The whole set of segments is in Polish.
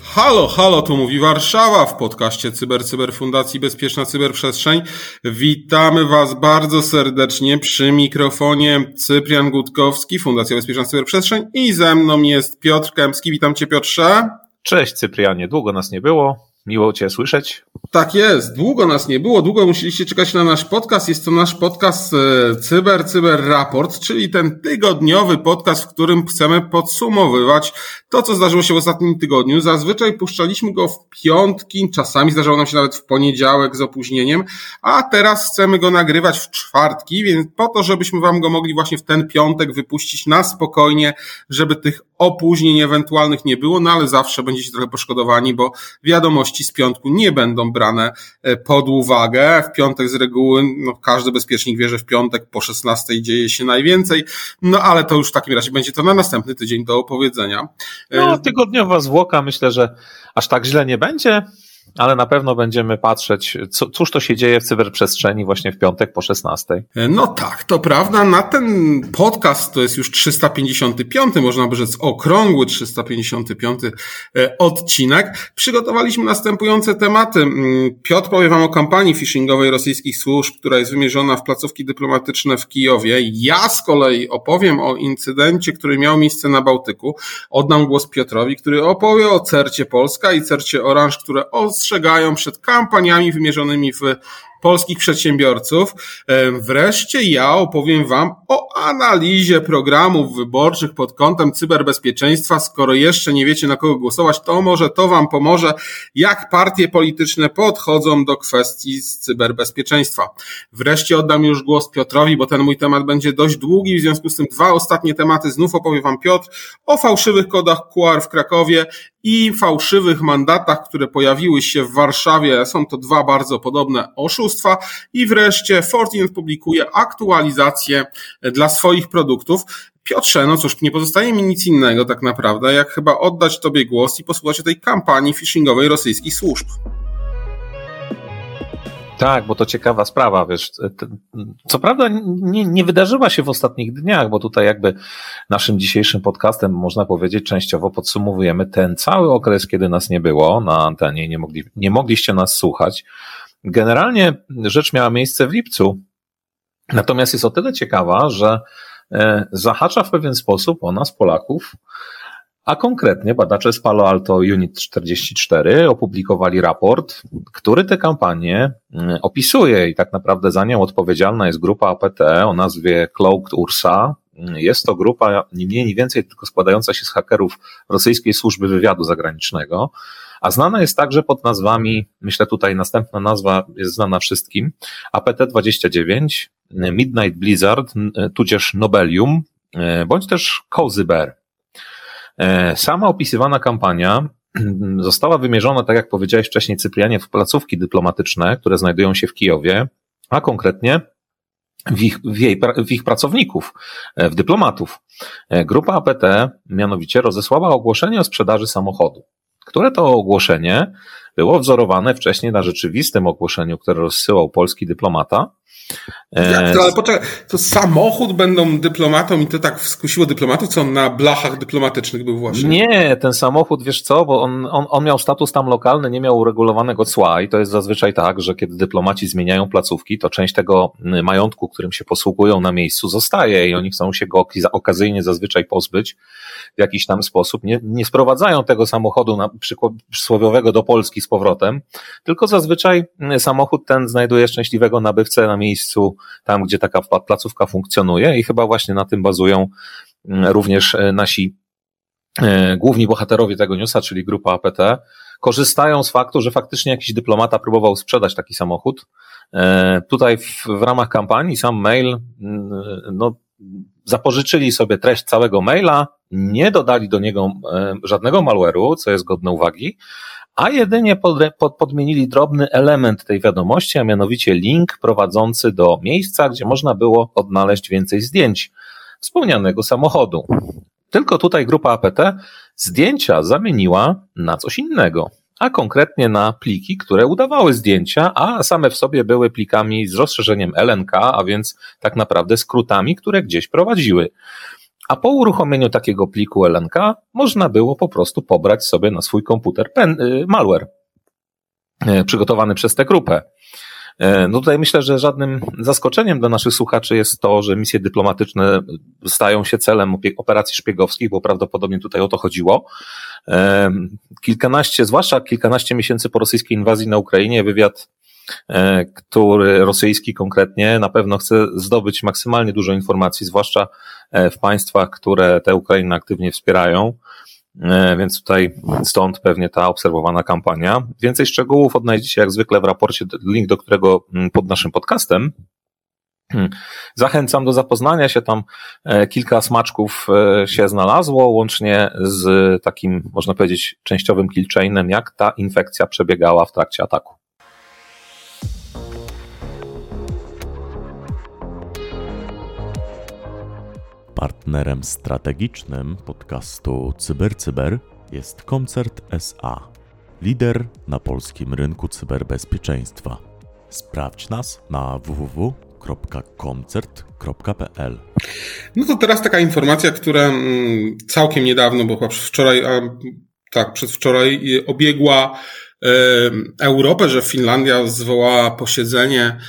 Halo, halo, tu mówi Warszawa w podcaście Cyber Cyber Fundacji Bezpieczna Cyberprzestrzeń. Witamy Was bardzo serdecznie przy mikrofonie Cyprian Gutkowski, Fundacja Bezpieczna Cyberprzestrzeń i ze mną jest Piotr Kępski. Witam Cię Piotrze. Cześć Cyprianie, długo nas nie było. Miło Cię słyszeć. Tak jest, długo nas nie było, długo musieliście czekać na nasz podcast. Jest to nasz podcast e, Cyber Cyber Raport, czyli ten tygodniowy podcast, w którym chcemy podsumowywać to, co zdarzyło się w ostatnim tygodniu. Zazwyczaj puszczaliśmy go w piątki, czasami zdarzało nam się nawet w poniedziałek z opóźnieniem, a teraz chcemy go nagrywać w czwartki, więc po to, żebyśmy Wam go mogli właśnie w ten piątek wypuścić na spokojnie, żeby tych opóźnień ewentualnych nie było, no ale zawsze będziecie trochę poszkodowani, bo wiadomości z piątku nie będą brane e, pod uwagę. W piątek z reguły, no każdy bezpiecznik wie, że w piątek po 16 dzieje się najwięcej, no ale to już w takim razie będzie to na następny tydzień do opowiedzenia. No, tygodniowa zwłoka myślę, że aż tak źle nie będzie ale na pewno będziemy patrzeć, co, cóż to się dzieje w cyberprzestrzeni właśnie w piątek po 16. No tak, to prawda. Na ten podcast to jest już 355, można by rzec okrągły 355 e, odcinek. Przygotowaliśmy następujące tematy. Mm, Piotr powie Wam o kampanii phishingowej rosyjskich służb, która jest wymierzona w placówki dyplomatyczne w Kijowie. Ja z kolei opowiem o incydencie, który miał miejsce na Bałtyku. Oddam głos Piotrowi, który opowie o Cercie Polska i Cercie Orange, które ostrzegają przed kampaniami wymierzonymi w polskich przedsiębiorców. E, wreszcie ja opowiem Wam o analizie programów wyborczych pod kątem cyberbezpieczeństwa. Skoro jeszcze nie wiecie na kogo głosować, to może to Wam pomoże, jak partie polityczne podchodzą do kwestii cyberbezpieczeństwa. Wreszcie oddam już głos Piotrowi, bo ten mój temat będzie dość długi, w związku z tym dwa ostatnie tematy znów opowie Wam Piotr o fałszywych kodach QR w Krakowie i fałszywych mandatach, które pojawiły się w Warszawie. Są to dwa bardzo podobne oszustwa. I wreszcie Fortinet publikuje aktualizację dla swoich produktów. Piotrze, no cóż, nie pozostaje mi nic innego tak naprawdę, jak chyba oddać Tobie głos i posłuchać o tej kampanii phishingowej rosyjskich służb. Tak, bo to ciekawa sprawa, wiesz. Co prawda nie, nie wydarzyła się w ostatnich dniach, bo tutaj jakby naszym dzisiejszym podcastem można powiedzieć częściowo podsumowujemy ten cały okres, kiedy nas nie było na antenie, nie, mogli, nie mogliście nas słuchać. Generalnie rzecz miała miejsce w lipcu, natomiast jest o tyle ciekawa, że e, zahacza w pewien sposób o nas, Polaków, a konkretnie badacze z Palo Alto Unit 44 opublikowali raport, który tę kampanię mm, opisuje. I tak naprawdę za nią odpowiedzialna jest grupa APT o nazwie Cloaked Ursa. Jest to grupa nie mniej, nie więcej tylko składająca się z hakerów rosyjskiej służby wywiadu zagranicznego, a znana jest także pod nazwami, myślę tutaj następna nazwa jest znana wszystkim, APT-29, Midnight Blizzard, tudzież Nobelium, bądź też Cozy Bear. E, sama opisywana kampania została wymierzona, tak jak powiedziałeś wcześniej, Cyprianie, w placówki dyplomatyczne, które znajdują się w Kijowie, a konkretnie w ich, w, jej, w ich pracowników, e, w dyplomatów. E, grupa APT mianowicie rozesłała ogłoszenie o sprzedaży samochodu, które to ogłoszenie było wzorowane wcześniej na rzeczywistym ogłoszeniu, które rozsyłał polski dyplomata, jak to, ale poczekaj, to samochód będą dyplomatą i to tak skusiło dyplomatów, co on na blachach dyplomatycznych był właśnie? Nie, ten samochód, wiesz co, bo on, on, on miał status tam lokalny, nie miał uregulowanego cła i to jest zazwyczaj tak, że kiedy dyplomaci zmieniają placówki, to część tego majątku, którym się posługują na miejscu zostaje i oni chcą się go okazyjnie zazwyczaj pozbyć w jakiś tam sposób. Nie, nie sprowadzają tego samochodu na przysłowiowego do Polski z powrotem, tylko zazwyczaj samochód ten znajduje szczęśliwego nabywcę na miejscu tam gdzie taka placówka funkcjonuje i chyba właśnie na tym bazują mm, również e, nasi e, główni bohaterowie tego newsa, czyli grupa APT, korzystają z faktu, że faktycznie jakiś dyplomata próbował sprzedać taki samochód. E, tutaj w, w ramach kampanii sam mail, mm, no, zapożyczyli sobie treść całego maila, nie dodali do niego żadnego malware'u, co jest godne uwagi, a jedynie pod, pod, podmienili drobny element tej wiadomości, a mianowicie link prowadzący do miejsca, gdzie można było odnaleźć więcej zdjęć wspomnianego samochodu. Tylko tutaj grupa APT zdjęcia zamieniła na coś innego. a konkretnie na pliki, które udawały zdjęcia, a same w sobie były plikami z rozszerzeniem LNK, a więc tak naprawdę skrótami, które gdzieś prowadziły. A po uruchomieniu takiego pliku LNK można było po prostu pobrać sobie na swój komputer pen, y, malware y, przygotowany przez tę grupę. Y, no tutaj myślę, że żadnym zaskoczeniem dla naszych słuchaczy jest to, że misje dyplomatyczne stają się celem operacji szpiegowskich, bo prawdopodobnie tutaj o to chodziło. Kilkanaście, zwłaszcza kilkanaście miesięcy po rosyjskiej inwazji na Ukrainie, wywiad który rosyjski konkretnie na pewno chce zdobyć maksymalnie dużo informacji, zwłaszcza e, w państwach, które tę Ukrainę aktywnie wspierają. E, więc tutaj stąd pewnie ta obserwowana kampania. Więcej szczegółów odnajdziecie jak zwykle w raporcie, link do którego mm, pod naszym podcastem. Hmm. Zachęcam do zapoznania się, tam kilka smaczków się znalazło, łącznie z takim, można powiedzieć, częściowym killchainem, jak ta infekcja przebiegała w trakcie ataku. Partnerem strategicznym podcastu CyberCyber jest Koncert SA, lider na polskim rynku cyberbezpieczeństwa. Sprawdź nas na www.koncert.pl. No to teraz taka informacja, która mm, całkiem niedawno, bo chyba wczoraj, tak, przedwczoraj obiegła Europę, że Finlandia zwołała posiedzenie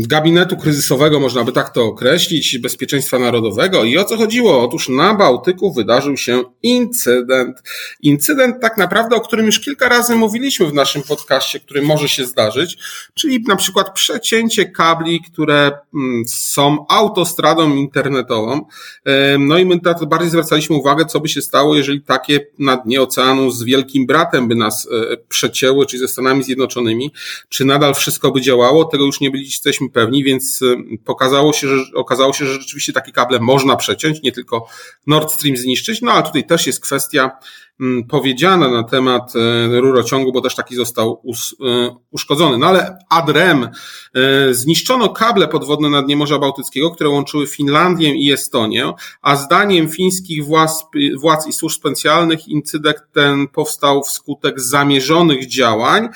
gabinetu kryzysowego, można by tak to określić, bezpieczeństwa narodowego. I o co chodziło? Otóż na Bałtyku wydarzył się incydent. Incydent tak naprawdę, o którym już kilka razy mówiliśmy w naszym podcaście, który może się zdarzyć, czyli na przykład przecięcie kabli, które mm, są autostradą internetową. No i my bardziej zwracaliśmy uwagę, co by się stało, jeżeli takie na dnie oceanu z wielkim bratem by nas e, przecięły, czyli ze Stanami Zjednoczonymi. Czy nadal wszystko by działało? Tego już nie byliśmy jesteśmy pewni, więc y, pokazało się, że, okazało się, że rzeczywiście takie kable można przeciąć, nie tylko Nord Stream zniszczyć, no ale tutaj też jest kwestia mm, powiedziana na temat y, rurociągu, bo też taki został y, uszkodzony. No ale adrem zniszczono kable podwodne na dnie Morza Bałtyckiego, które łączyły Finlandię i Estonię, a zdaniem fińskich władz, władz i służb specjalnych incydent ten powstał wskutek zamierzonych działań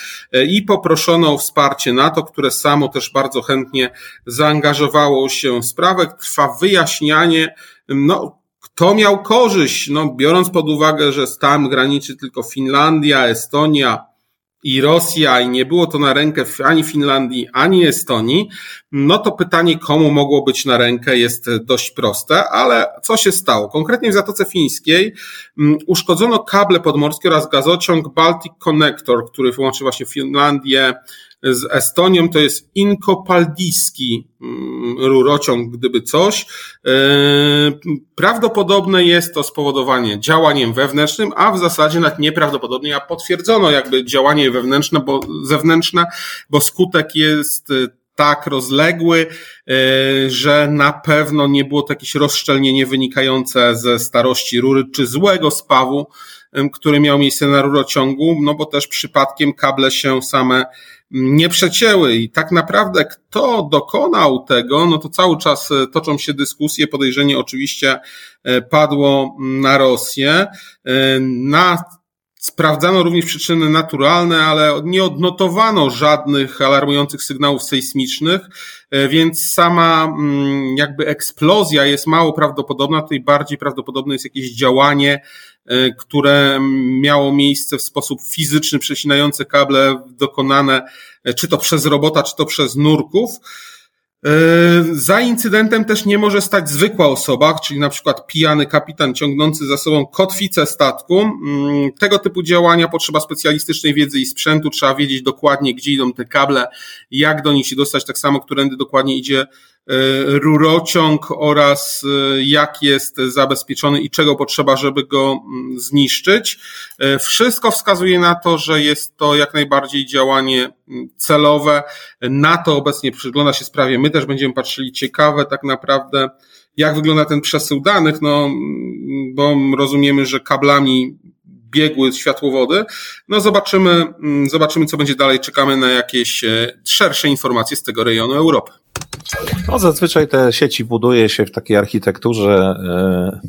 i poproszono o wsparcie NATO, które samo też bardzo chętnie zaangażowało się w sprawę. Trwa wyjaśnianie, no, kto miał korzyść, no, biorąc pod uwagę, że tam graniczy tylko Finlandia, Estonia, i Rosja i nie było to na rękę ani Finlandii, ani Estonii, no to pytanie, komu mogło być na rękę, jest dość proste, ale co się stało? Konkretnie w Zatoce Fińskiej mm, uszkodzono kable podmorskie oraz gazociąg Baltic Connector, który łączy właśnie Finlandię z Estonią, to jest inkopaldiski mm, rurociąg, gdyby coś. E, prawdopodobne jest to spowodowanie działaniem wewnętrznym, a w zasadzie nawet nieprawdopodobnie, a potwierdzono jakby działanie wewnętrzne, bo zewnętrzne, bo skutek jest tak rozległy, e, że na pewno nie było to jakieś rozszczelnienie wynikające ze starości rury czy złego spawu, który miał miejsce na rurociągu, no bo też przypadkiem kable się same nie przecięły i tak naprawdę kto dokonał tego, no to cały czas e, toczą się dyskusje, podejrzenie oczywiście e, padło na Rosję. E, na Sprawdzano również przyczyny naturalne, ale nie odnotowano żadnych alarmujących sygnałów sejsmicznych, więc sama mm, jakby eksplozja jest mało prawdopodobna. Tutaj bardziej prawdopodobne jest jakieś działanie które miało miejsce w sposób fizyczny, przecinające kable dokonane e, czy to przez robota, czy to przez nurków. E, za incydentem też nie może stać zwykła osoba, czyli na przykład pijany kapitan ciągnący za sobą kotwicę statku. Mm, tego typu działania potrzeba specjalistycznej wiedzy i sprzętu. Trzeba wiedzieć dokładnie, gdzie idą te kable, jak do nich się dostać, tak samo, którędy dokładnie idzie E, rurociąg oraz e, jak jest zabezpieczony i czego potrzeba, żeby go mm, zniszczyć. E, wszystko wskazuje na to, że jest to jak najbardziej działanie mm, celowe. Na to obecnie przygląda się sprawie. My też będziemy patrzyli ciekawe tak naprawdę, jak wygląda ten przesył danych, no, mm, bo rozumiemy, że kablami biegły światłowody. No zobaczymy, zobaczymy, co będzie dalej. Czekamy na jakieś szersze informacje z tego rejonu Europy. No, zazwyczaj te sieci buduje się w takiej architekturze e,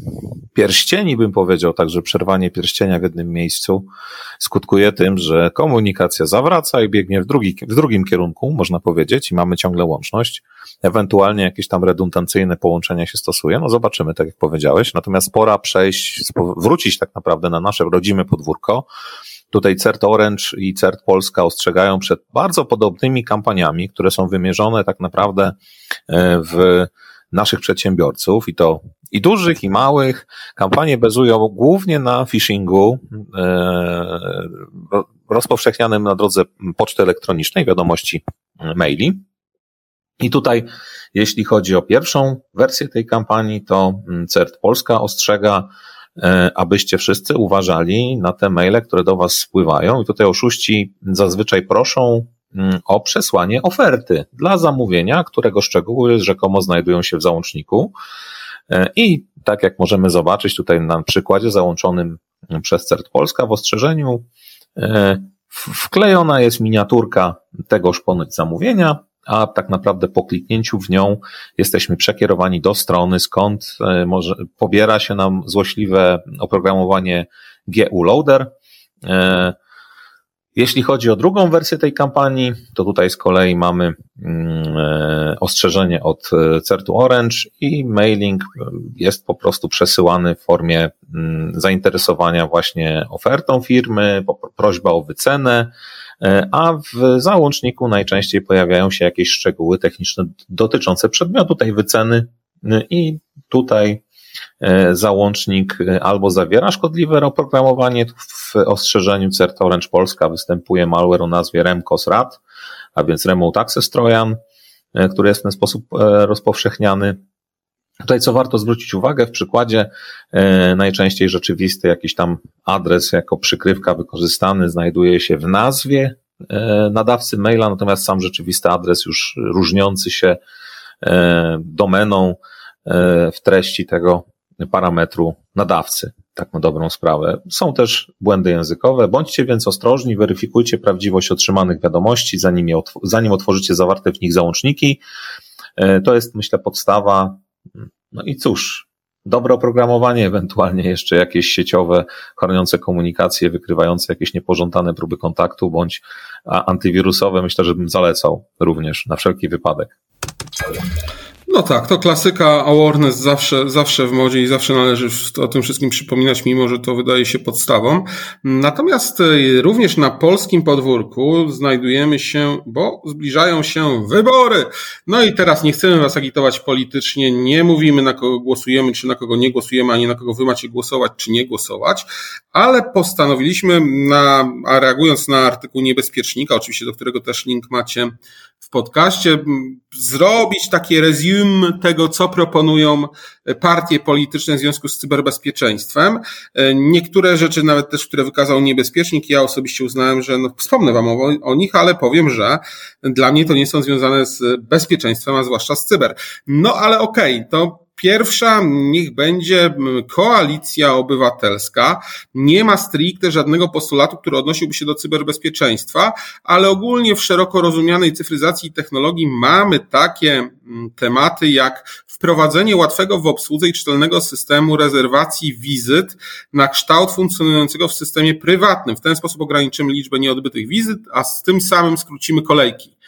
pierścieni, bym powiedział, także przerwanie pierścienia w jednym miejscu skutkuje tym, że komunikacja zawraca i biegnie w, drugi, w drugim kierunku, można powiedzieć, i mamy ciągle łączność. Ewentualnie jakieś tam redundancyjne połączenia się stosuje. No zobaczymy, tak jak powiedziałeś. Natomiast pora przejść, wrócić tak naprawdę na nasze rodzime podwórko Tutaj CERT Orange i CERT Polska ostrzegają przed bardzo podobnymi kampaniami, które są wymierzone tak naprawdę e, w naszych przedsiębiorców i to i dużych, i małych. Kampanie bazują głównie na phishingu e, rozpowszechnianym na drodze poczty elektronicznej, wiadomości maili. I tutaj, jeśli chodzi o pierwszą wersję tej kampanii, to CERT Polska ostrzega E, abyście wszyscy uważali na te maile, które do Was spływają. I tutaj oszuści zazwyczaj proszą mm, o przesłanie oferty dla zamówienia, którego szczegóły rzekomo znajdują się w załączniku. E, I tak jak możemy zobaczyć tutaj na przykładzie załączonym przez CERT Polska w ostrzeżeniu, e, wklejona jest miniaturka tegoż ponoć zamówienia, a tak naprawdę po kliknięciu w nią jesteśmy przekierowani do strony, skąd e, może pobiera się nam złośliwe oprogramowanie GU Loader. E, jeśli chodzi o drugą wersję tej kampanii, to tutaj z kolei mamy mm, e, ostrzeżenie od CERTu Orange i mailing jest po prostu przesyłany w formie mm, zainteresowania właśnie ofertą firmy, prośba o wycenę, a w załączniku najczęściej pojawiają się jakieś szczegóły techniczne dotyczące przedmiotu tej wyceny e, i tutaj e, załącznik albo zawiera szkodliwe oprogramowanie, w ostrzeżeniu CERT Orange Polska występuje malware o nazwie Remcos RAT, a więc Remote Access Trojan, który jest w ten sposób rozpowszechniany. Tutaj co warto zwrócić uwagę, w przykładzie e, najczęściej rzeczywisty jakiś tam adres jako przykrywka wykorzystany znajduje się w nazwie e, nadawcy maila, natomiast sam rzeczywisty adres już różniący się e, domeną w treści tego parametru nadawcy, tak na dobrą sprawę. Są też błędy językowe. Bądźcie więc ostrożni, weryfikujcie prawdziwość otrzymanych wiadomości, zanim, je, zanim otworzycie zawarte w nich załączniki. To jest, myślę, podstawa no i cóż, dobre oprogramowanie, ewentualnie jeszcze jakieś sieciowe, chroniące komunikację, wykrywające jakieś niepożądane próby kontaktu, bądź antywirusowe, myślę, że bym zalecał również na wszelki wypadek. No tak, to klasyka awareness zawsze, zawsze w modzie i zawsze należy o tym wszystkim przypominać, mimo że to wydaje się podstawą. Natomiast e, również na polskim podwórku znajdujemy się, bo zbliżają się wybory. No i teraz nie chcemy was agitować politycznie, nie mówimy na kogo głosujemy, czy na kogo nie głosujemy, ani na kogo wy macie głosować, czy nie głosować, ale postanowiliśmy na, a reagując na artykuł niebezpiecznika, oczywiście do którego też link macie w podcaście, zrobić takie resume tego, co proponują partie polityczne w związku z cyberbezpieczeństwem. Niektóre rzeczy nawet też, które wykazał niebezpiecznik, ja osobiście uznałem, że no, wspomnę Wam o, o nich, ale powiem, że dla mnie to nie są związane z bezpieczeństwem, a zwłaszcza z cyber. No ale okej, okay, to Pierwsza niech będzie koalicja obywatelska. Nie ma stricte żadnego postulatu, który odnosiłby się do cyberbezpieczeństwa, ale ogólnie w szeroko rozumianej cyfryzacji i technologii mamy takie tematy jak wprowadzenie łatwego w obsłudze i czytelnego systemu rezerwacji wizyt na kształt funkcjonującego w systemie prywatnym. W ten sposób ograniczymy liczbę nieodbytych wizyt, a z tym samym skrócimy kolejki.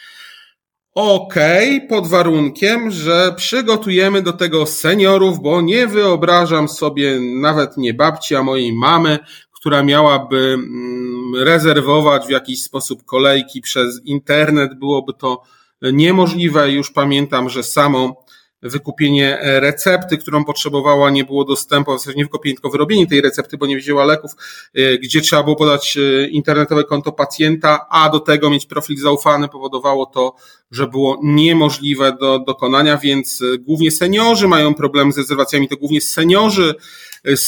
Okej, okay, pod warunkiem, że przygotujemy do tego seniorów, bo nie wyobrażam sobie nawet nie babci, a mojej mamy, która miałaby mm, rezerwować w jakiś sposób kolejki przez internet. Byłoby to niemożliwe. Już pamiętam, że samo wykupienie e, recepty, którą potrzebowała, nie było dostępu, w zasadzie nie wykupienie, tylko wyrobienie tej recepty, bo nie wzięła leków, e, gdzie trzeba było podać e, internetowe konto pacjenta, a do tego mieć profil zaufany, powodowało to, że było niemożliwe do dokonania, więc głównie seniorzy mają problem z rezerwacjami, to głównie seniorzy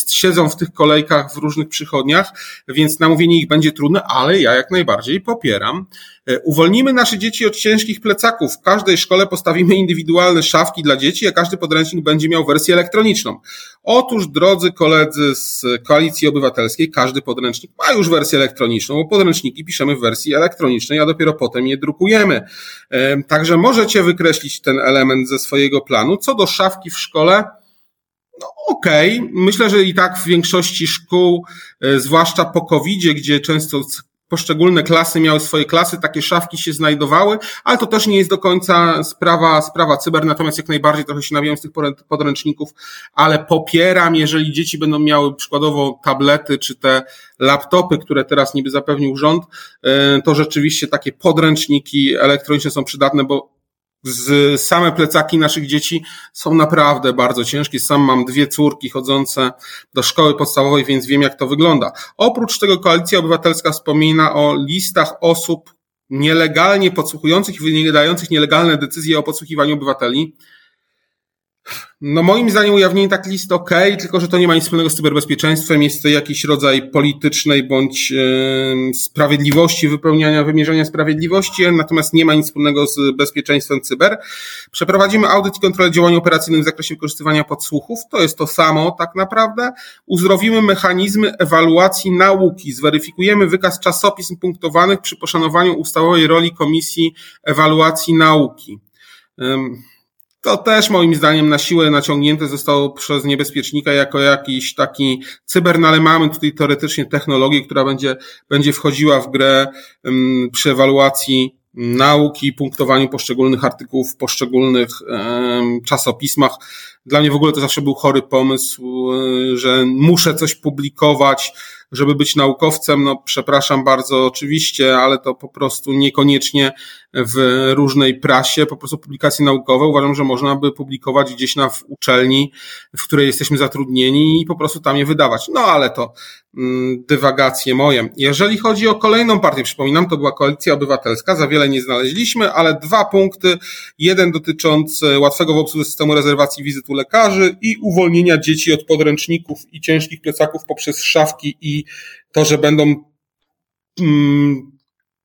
siedzą w tych kolejkach w różnych przychodniach, więc namówienie ich będzie trudne, ale ja jak najbardziej popieram. Uwolnimy nasze dzieci od ciężkich plecaków. W każdej szkole postawimy indywidualne szafki dla dzieci, a każdy podręcznik będzie miał wersję elektroniczną. Otóż, drodzy koledzy z Koalicji Obywatelskiej, każdy podręcznik ma już wersję elektroniczną, bo podręczniki piszemy w wersji elektronicznej, a dopiero potem je drukujemy. Także możecie wykreślić ten element ze swojego planu. Co do szafki w szkole, no okej, okay. myślę, że i tak w większości szkół, e, zwłaszcza po covid gdzie często poszczególne klasy miały swoje klasy, takie szafki się znajdowały, ale to też nie jest do końca sprawa, sprawa cyber, natomiast jak najbardziej trochę się nawijam z tych podręczników, ale popieram, jeżeli dzieci będą miały przykładowo tablety czy te laptopy, które teraz niby zapewnił rząd, e, to rzeczywiście takie podręczniki elektroniczne są przydatne, bo z same plecaki naszych dzieci są naprawdę bardzo ciężkie. Sam mam dwie córki chodzące do szkoły podstawowej, więc wiem, jak to wygląda. Oprócz tego Koalicja Obywatelska wspomina o listach osób nielegalnie podsłuchujących i wydających nielegalne decyzje o podsłuchiwaniu obywateli. No moim zdaniem ujawnienie tak list ok, tylko że to nie ma nic wspólnego z cyberbezpieczeństwem, jest to jakiś rodzaj politycznej bądź yy, sprawiedliwości, wypełniania, wymierzenia sprawiedliwości, natomiast nie ma nic wspólnego z bezpieczeństwem cyber. Przeprowadzimy audyt i kontrolę działań operacyjnych w zakresie wykorzystywania podsłuchów, to jest to samo tak naprawdę. Uzdrowimy mechanizmy ewaluacji nauki, zweryfikujemy wykaz czasopism punktowanych przy poszanowaniu ustawowej roli Komisji Ewaluacji Nauki. Yy. To też moim zdaniem na siłę naciągnięte zostało przez niebezpiecznika jako jakiś taki cyber, no ale mamy tutaj teoretycznie technologię, która będzie, będzie wchodziła w grę um, przy ewaluacji nauki, punktowaniu poszczególnych artykułów w poszczególnych um, czasopismach. Dla mnie w ogóle to zawsze był chory pomysł, e, że muszę coś publikować, żeby być naukowcem. No, przepraszam bardzo, oczywiście, ale to po prostu niekoniecznie w różnej prasie, po prostu publikacje naukowe. Uważam, że można by publikować gdzieś na uczelni, w której jesteśmy zatrudnieni i po prostu tam je wydawać. No ale to mm, dywagacje moje. Jeżeli chodzi o kolejną partię, przypominam, to była Koalicja Obywatelska, za wiele nie znaleźliśmy, ale dwa punkty. Jeden dotyczący łatwego w obsłudze systemu rezerwacji wizyt lekarzy i uwolnienia dzieci od podręczników i ciężkich plecaków poprzez szafki i to, że będą mm,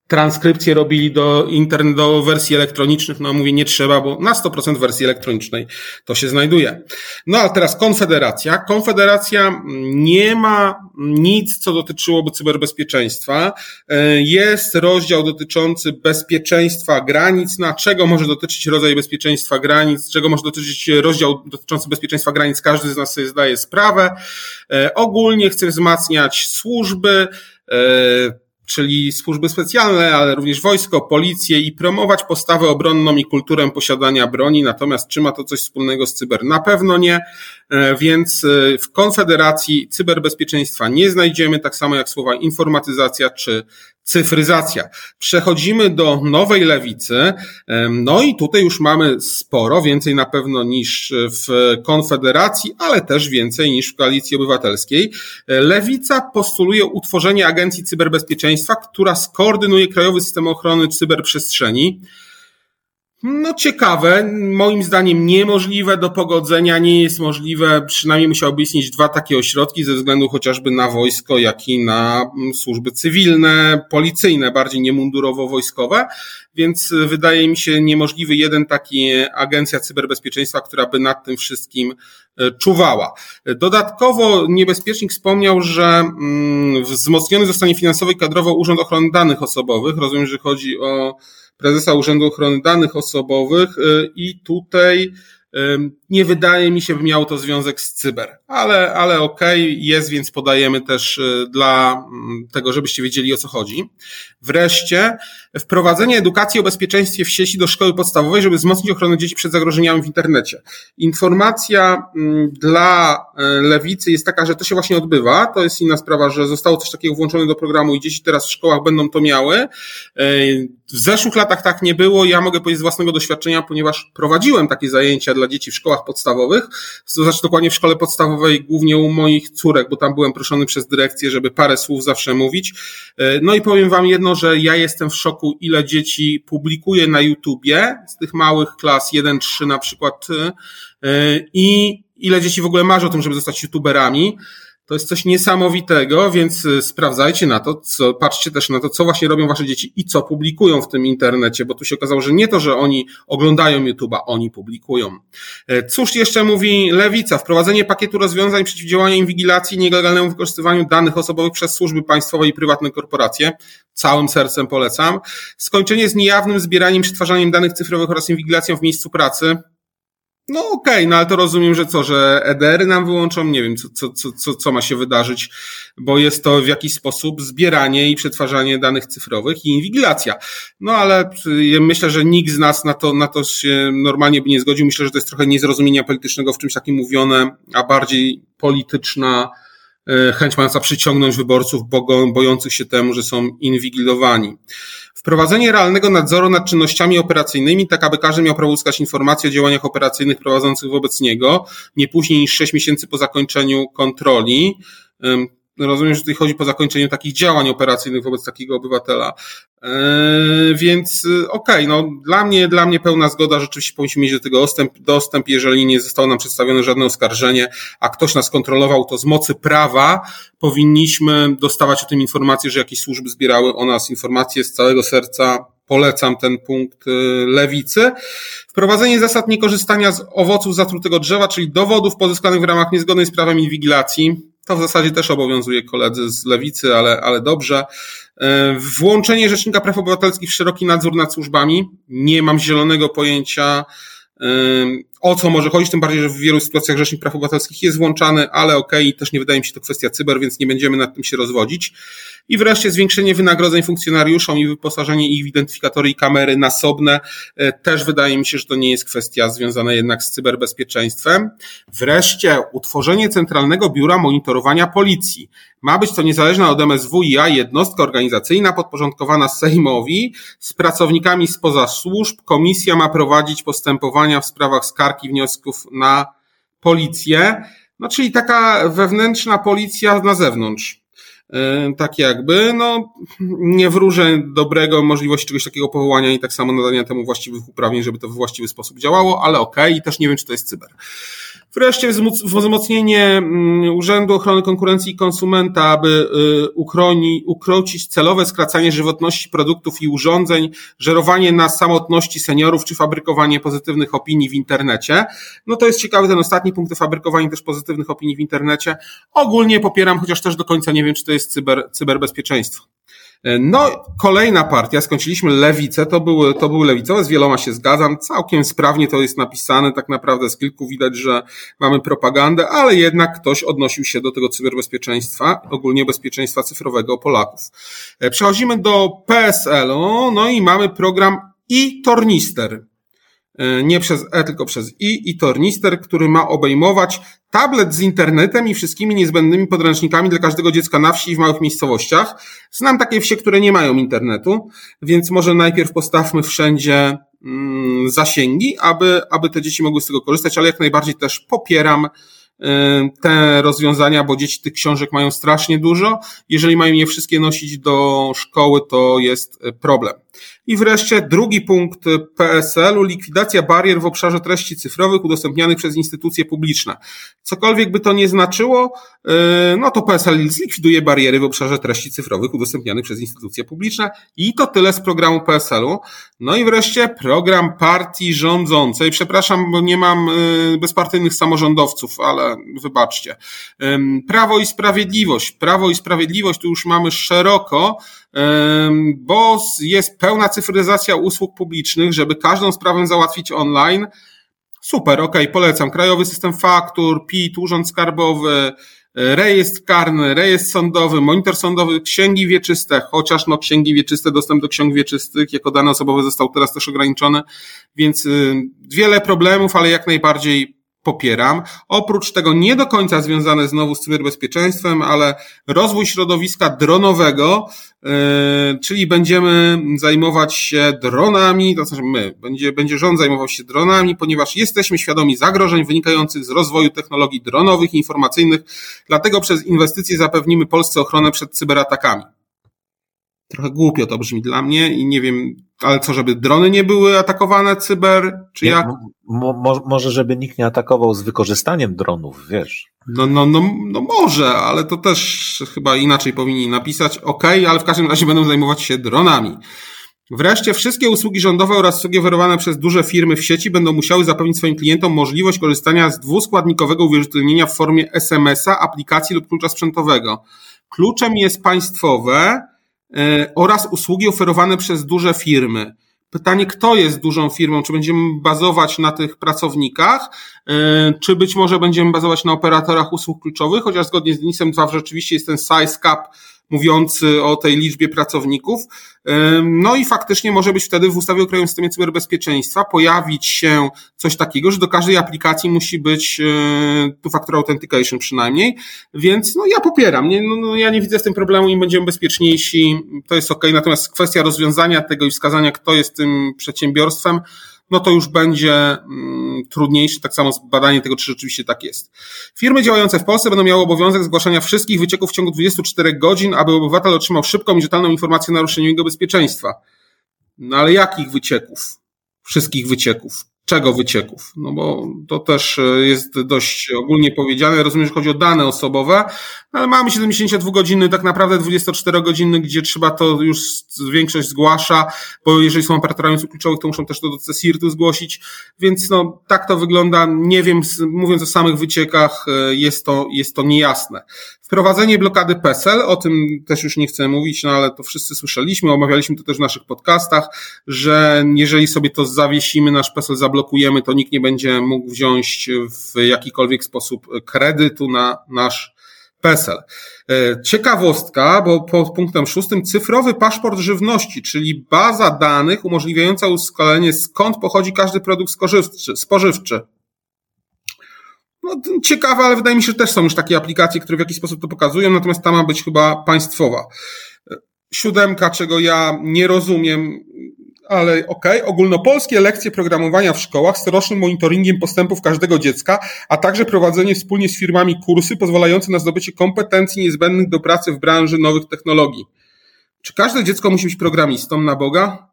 transkrypcje robili do internet, do wersji elektronicznych, no mówię nie trzeba, bo na 100% wersji elektronicznej to się znajduje. No a teraz Konfederacja. Konfederacja nie ma nic, co dotyczyłoby cyberbezpieczeństwa. E, jest rozdział dotyczący bezpieczeństwa granic, na czego może dotyczyć rodzaj bezpieczeństwa granic, czego może dotyczyć rozdział dotyczący bezpieczeństwa granic, każdy z nas sobie zdaje sprawę. E, ogólnie chce wzmacniać służby, e, czyli służby specjalne, ale również wojsko, policję i promować postawę obronną i kulturę posiadania broni. Natomiast czy ma to coś wspólnego z cyber? Na pewno nie, e, więc e, w Konfederacji cyberbezpieczeństwa nie znajdziemy, tak samo jak słowa informatyzacja czy cyfryzacja. Przechodzimy do nowej lewicy, no i tutaj już mamy sporo, więcej na pewno niż w Konfederacji, ale też więcej niż w Koalicji Obywatelskiej. Lewica postuluje utworzenie Agencji Cyberbezpieczeństwa, która skoordynuje Krajowy System Ochrony Cyberprzestrzeni. No ciekawe, moim zdaniem niemożliwe do pogodzenia, nie jest możliwe, przynajmniej musiałoby istnieć dwa takie ośrodki ze względu chociażby na wojsko, jak i na mm, służby cywilne, policyjne, bardziej niemundurowo-wojskowe, więc wydaje mi się niemożliwy jeden taki agencja cyberbezpieczeństwa, która by nad tym wszystkim e, czuwała. Dodatkowo niebezpiecznik wspomniał, że mm, wzmocniony zostanie finansowo i kadrowo Urząd Ochrony Danych Osobowych, rozumiem, że chodzi o prezesa Urzędu Ochrony Danych Osobowych y, i tutaj nie wydaje mi się, by miało to związek z cyber, ale, ale okej, okay, jest, więc podajemy też y, dla mm, tego, żebyście wiedzieli o co chodzi. Wreszcie, wprowadzenie edukacji o bezpieczeństwie w sieci do szkoły podstawowej, żeby wzmocnić ochronę dzieci przed zagrożeniami w internecie. Informacja mm, dla y, lewicy jest taka, że to się właśnie odbywa. To jest inna sprawa, że zostało coś takiego włączone do programu i dzieci teraz w szkołach będą to miały. W zeszłych latach tak nie było. Ja mogę powiedzieć z własnego doświadczenia, ponieważ prowadziłem takie zajęcia dla dzieci w szkołach podstawowych, to znaczy dokładnie w szkole podstawowej, głównie u moich córek, bo tam byłem proszony przez dyrekcję, żeby parę słów zawsze mówić. E, no i powiem wam jedno, że ja jestem w szoku, ile dzieci publikuje na YouTubie z tych małych klas 1-3 na przykład e, i ile dzieci w ogóle marzy o tym, żeby zostać YouTuberami To jest coś niesamowitego, więc y, sprawdzajcie na to, co, patrzcie też na to, co właśnie robią wasze dzieci i co publikują w tym internecie, bo tu się okazało, że nie to, że oni oglądają YouTube'a, oni publikują. E, cóż jeszcze mówi Lewica? Wprowadzenie pakietu rozwiązań przeciwdziałania inwigilacji i nielegalnemu wykorzystywaniu danych osobowych przez służby państwowe i prywatne korporacje. Całym sercem polecam. Skończenie z niejawnym zbieraniem, przetwarzaniem danych cyfrowych oraz inwigilacją w miejscu pracy. No okej, okay, no ale to rozumiem, że co, że EDR-y nam wyłączą, nie wiem, co, co, co, co, ma się wydarzyć, bo jest to w jakiś sposób zbieranie i przetwarzanie danych cyfrowych i inwigilacja. No ale myślę, że nikt z nas na to, na to się normalnie by nie zgodził. Myślę, że to jest trochę niezrozumienia politycznego w czymś takim mówione, a bardziej polityczna chęć mająca przyciągnąć wyborców bojących się temu, że są inwigilowani. Wprowadzenie realnego nadzoru nad czynnościami operacyjnymi, tak aby każdy miał prawo uzyskać informacje o działaniach operacyjnych prowadzących wobec niego, nie później niż 6 miesięcy po zakończeniu kontroli. Rozumiem, że tutaj chodzi po zakończeniu takich działań operacyjnych wobec takiego obywatela. Yy, więc y, okej, okay, no dla mnie, dla mnie pełna zgoda, rzeczywiście powinniśmy mieć do tego dostęp, dostęp, jeżeli nie zostało nam przedstawione żadne oskarżenie, a ktoś nas kontrolował, to z mocy prawa powinniśmy dostawać o tym informacje, że jakieś służby zbierały o nas informacje z całego serca. Polecam ten punkt y, lewicy. Wprowadzenie zasad niekorzystania z owoców zatrutego drzewa, czyli dowodów pozyskanych w ramach niezgodnej z prawem inwigilacji to w zasadzie też obowiązuje koledzy z lewicy, ale, ale dobrze. E, włączenie Rzecznika Praw Obywatelskich w szeroki nadzór nad służbami. Nie mam zielonego pojęcia, o co może chodzić, tym bardziej, że w wielu sytuacjach Rzecznik Praw Obywatelskich jest włączany, ale okej, okay, też nie wydaje mi się to kwestia cyber, więc nie będziemy nad tym się rozwodzić. I wreszcie zwiększenie wynagrodzeń funkcjonariuszom i wyposażenie ich w identyfikatory i kamery nasobne. E, też wydaje mi się, że to nie jest kwestia związana jednak z cyberbezpieczeństwem. Wreszcie utworzenie Centralnego Biura Monitorowania Policji. Ma być to niezależna od MSWiA jednostka organizacyjna podporządkowana Sejmowi z pracownikami spoza służb. Komisja ma prowadzić postępowania w sprawach skarg i wniosków na policję. No, czyli taka wewnętrzna policja na zewnątrz. E, tak jakby, no, nie wróżę dobrego możliwości czegoś takiego powołania i tak samo nadania temu właściwych uprawnień, żeby to w właściwy sposób działało, ale okej, okay. i też nie wiem, czy to jest cyber. Wreszcie wzmocnienie mm, Urzędu Ochrony Konkurencji i Konsumenta, aby y, uchroni, ukrócić celowe skracanie żywotności produktów i urządzeń, żerowanie na samotności seniorów czy fabrykowanie pozytywnych opinii w internecie. No to jest ciekawy ten ostatni punkt, fabrykowanie też pozytywnych opinii w internecie. Ogólnie popieram, chociaż też do końca nie wiem, czy to jest cyber, cyberbezpieczeństwo. E, no, kolejna partia, skończyliśmy lewicę, to były, to były lewicowe, z wieloma się zgadzam, całkiem sprawnie to jest napisane, tak naprawdę z kilku widać, że mamy propagandę, ale jednak ktoś odnosił się do tego cyberbezpieczeństwa, ogólnie bezpieczeństwa cyfrowego Polaków. E, przechodzimy do PSL-u, no i mamy program i-tornister. E, nie przez E, tylko przez I i tornister, który ma obejmować tablet z internetem i wszystkimi niezbędnymi podręcznikami dla każdego dziecka na wsi i w małych miejscowościach. Znam takie wsie, które nie mają internetu, więc może najpierw postawmy wszędzie mm, zasięgi, aby, aby te dzieci mogły z tego korzystać, ale jak najbardziej też popieram Y, te rozwiązania, bo dzieci tych książek mają strasznie dużo. Jeżeli mają je wszystkie nosić do szkoły, to jest y, problem. I wreszcie drugi punkt PSL-u, likwidacja barier w obszarze treści cyfrowych udostępnianych przez instytucje publiczne. Cokolwiek by to nie znaczyło, y, no to PSL zlikwiduje bariery w obszarze treści cyfrowych udostępnianych przez instytucje publiczne i to tyle z programu PSL-u. No i wreszcie program partii rządzącej. Przepraszam, bo nie mam bezpartyjnych samorządowców, ale wybaczcie. Prawo i Sprawiedliwość. Prawo i Sprawiedliwość tu już mamy szeroko, bo jest pełna cyfryzacja usług publicznych, żeby każdą sprawę załatwić online. Super, ok, polecam. Krajowy System Faktur, PIT, Urząd Skarbowy, rejestr karny, rejestr sądowy, monitor sądowy, księgi wieczyste, chociaż no księgi wieczyste, dostęp do ksiąg wieczystych jako dane osobowe został teraz też ograniczony, więc y, wiele problemów, ale jak najbardziej popieram. Oprócz tego nie do końca związane znowu z cyberbezpieczeństwem, ale rozwój środowiska dronowego, yy, czyli będziemy zajmować się dronami, to znaczy my, będzie, będzie rząd zajmował się dronami, ponieważ jesteśmy świadomi zagrożeń wynikających z rozwoju technologii dronowych i informacyjnych, dlatego przez inwestycje zapewnimy Polsce ochronę przed cyberatakami. Trochę głupio to brzmi dla mnie i nie wiem, ale co, żeby drony nie były atakowane cyber, czy Nie, jak? mo, mo, może, żeby nikt nie atakował z wykorzystaniem dronów, wiesz. No, no, no, no może, ale to też chyba inaczej powinni napisać. OK, ale w każdym razie będą zajmować się dronami. Wreszcie wszystkie usługi rządowe oraz usługi oferowane przez duże firmy w sieci będą musiały zapewnić swoim klientom możliwość korzystania z dwuskładnikowego uwierzytelnienia w formie SMS-a, aplikacji lub klucza sprzętowego. Kluczem jest państwowe oraz usługi oferowane przez duże firmy. Pytanie, kto jest dużą firmą? Czy będziemy bazować na tych pracownikach, e, czy być może będziemy bazować na operatorach usług kluczowych, chociaż zgodnie z NIS-em 2 rzeczywiście jest ten size cap mówiący o tej liczbie pracowników. No i faktycznie może być wtedy w ustawie o krajowym systemie cyberbezpieczeństwa pojawić się coś takiego, że do każdej aplikacji musi być two-factor authentication przynajmniej, więc no ja popieram, nie, no, no, ja nie widzę z tym problemu i będziemy bezpieczniejsi, to jest ok, natomiast kwestia rozwiązania tego i wskazania, kto jest tym przedsiębiorstwem, no to już będzie mm, trudniejsze, tak samo badanie tego, czy rzeczywiście tak jest. Firmy działające w Polsce będą miały obowiązek zgłaszania wszystkich wycieków w ciągu 24 godzin, aby obywatel otrzymał szybką i rzetelną informację o naruszeniu jego bezpieczeństwa. No ale jakich wycieków? Wszystkich wycieków czego wycieków? No bo to też e, jest dość ogólnie powiedziane. Rozumiem, że chodzi o dane osobowe, ale mamy 72 godziny, tak naprawdę 24 godziny, gdzie trzeba to już większość zgłasza, bo jeżeli są operatorami kluczowych, to muszą też to do CSIRT-u zgłosić, więc no tak to wygląda. Nie wiem, mówiąc o samych wyciekach, e, jest to, jest to niejasne. Wprowadzenie blokady PESEL, o tym też już nie chcę mówić, no ale to wszyscy słyszeliśmy, omawialiśmy to też w naszych podcastach, że jeżeli sobie to zawiesimy, nasz PESEL zablokujemy, to nikt nie będzie mógł wziąć w jakikolwiek sposób kredytu na nasz PESEL. E, ciekawostka, bo pod punktem szóstym cyfrowy paszport żywności, czyli baza danych umożliwiająca ustalenie skąd pochodzi każdy produkt spożywczy. No, ciekawe, ale wydaje mi się, że też są już takie aplikacje, które w jakiś sposób to pokazują, natomiast ta ma być chyba państwowa. Siódemka, czego ja nie rozumiem, ale okej, okay. ogólnopolskie lekcje programowania w szkołach z corocznym monitoringiem postępów każdego dziecka, a także prowadzenie wspólnie z firmami kursy pozwalające na zdobycie kompetencji niezbędnych do pracy w branży nowych technologii. Czy każde dziecko musi być programistą na Boga?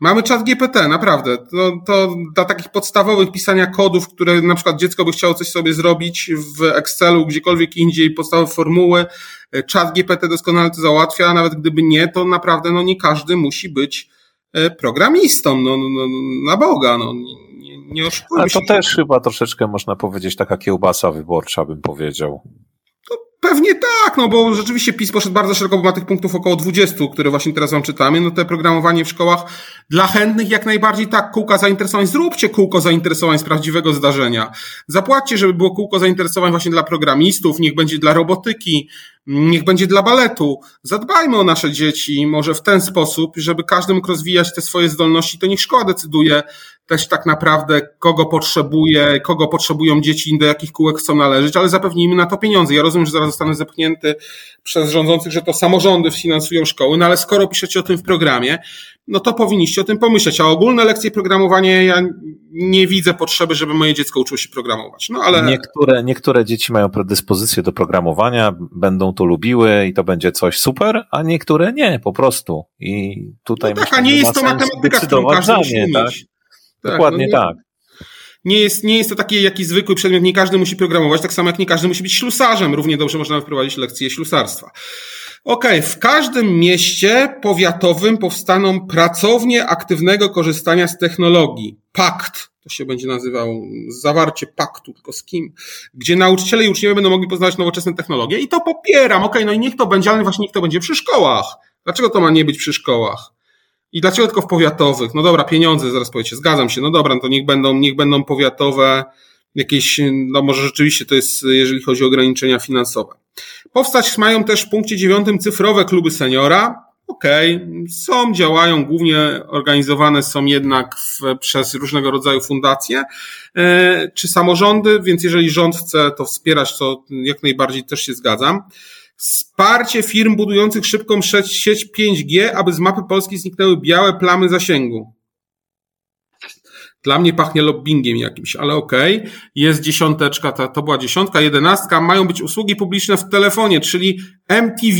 Mamy czat GPT, naprawdę. To, to dla takich podstawowych pisania kodów, które na przykład dziecko by chciało coś sobie zrobić w Excelu, gdziekolwiek indziej, podstawowe formuły, e, czat GPT doskonale to załatwia, a nawet gdyby nie, to naprawdę no, nie każdy musi być e, programistą, no, no, no na Boga, no, nie, nie oszukujmy Ale to się. też chyba troszeczkę można powiedzieć taka kiełbasa wyborcza, bym powiedział. Pewnie tak, no bo rzeczywiście PiS poszedł bardzo szeroko, bo ma tych punktów około 20, które właśnie teraz wam czytamy. No te programowanie w szkołach dla chętnych jak najbardziej tak, kółka zainteresowań, zróbcie kółko zainteresowań z prawdziwego zdarzenia. Zapłaćcie, żeby było kółko zainteresowań właśnie dla programistów, niech będzie dla robotyki, niech będzie dla baletu. Zadbajmy o nasze dzieci, może w ten sposób, żeby każdy mógł rozwijać te swoje zdolności, to niech szkoła decyduje też tak naprawdę, kogo potrzebuje, kogo potrzebują dzieci, do jakich kółek chcą należeć, ale zapewnijmy na to pieniądze. Ja rozumiem, że zaraz zostanę zepchnięty przez rządzących, że to samorządy finansują szkoły, no ale skoro piszecie o tym w programie, no to powinniście o tym pomyśleć. A ogólne lekcje programowania ja nie widzę potrzeby, żeby moje dziecko uczyło się programować. No ale. Niektóre, niektóre dzieci mają predyspozycję do programowania, będą to lubiły i to będzie coś super, a niektóre nie, po prostu. I tutaj no tak, myślę, a nie jest to matematyka, którą każdy musi umieć. Tak? Tak, Dokładnie no, tak. Nie jest, nie jest to taki jakiś zwykły przedmiot, nie każdy musi programować, tak samo jak nie każdy musi być ślusarzem. Równie dobrze można wprowadzić lekcje ślusarstwa. Okej, okay, w każdym mieście powiatowym powstaną pracownie aktywnego korzystania z technologii. Pakt, to się będzie nazywał zawarcie paktu, tylko z kim? Gdzie nauczyciele i uczniowie będą mogli poznawać nowoczesne technologie i to popieram. Okej, okay, no i niech to będzie, ale właśnie niech to będzie przy szkołach. Dlaczego to ma nie być przy szkołach? I dlaczego tylko w powiatowych? No dobra, pieniądze, zaraz powiecie, zgadzam się, no dobra, no to niech będą, niech będą powiatowe jakieś, no może rzeczywiście to jest, jeżeli chodzi o ograniczenia finansowe. Powstać mają też w punkcie dziewiątym cyfrowe kluby seniora. Okej, okay. są, działają, głównie organizowane są jednak w, przez różnego rodzaju fundacje e, czy samorządy, więc jeżeli rząd chce to wspierać, to jak najbardziej też się zgadzam. Wsparcie firm budujących szybką sieć 5G, aby z mapy Polski zniknęły białe plamy zasięgu. Dla mnie pachnie lobbyingiem jakimś, ale okej. Okay. Jest dziesiąteczka, to, to była dziesiątka, jedenastka. Mają być usługi publiczne w telefonie, czyli MTV,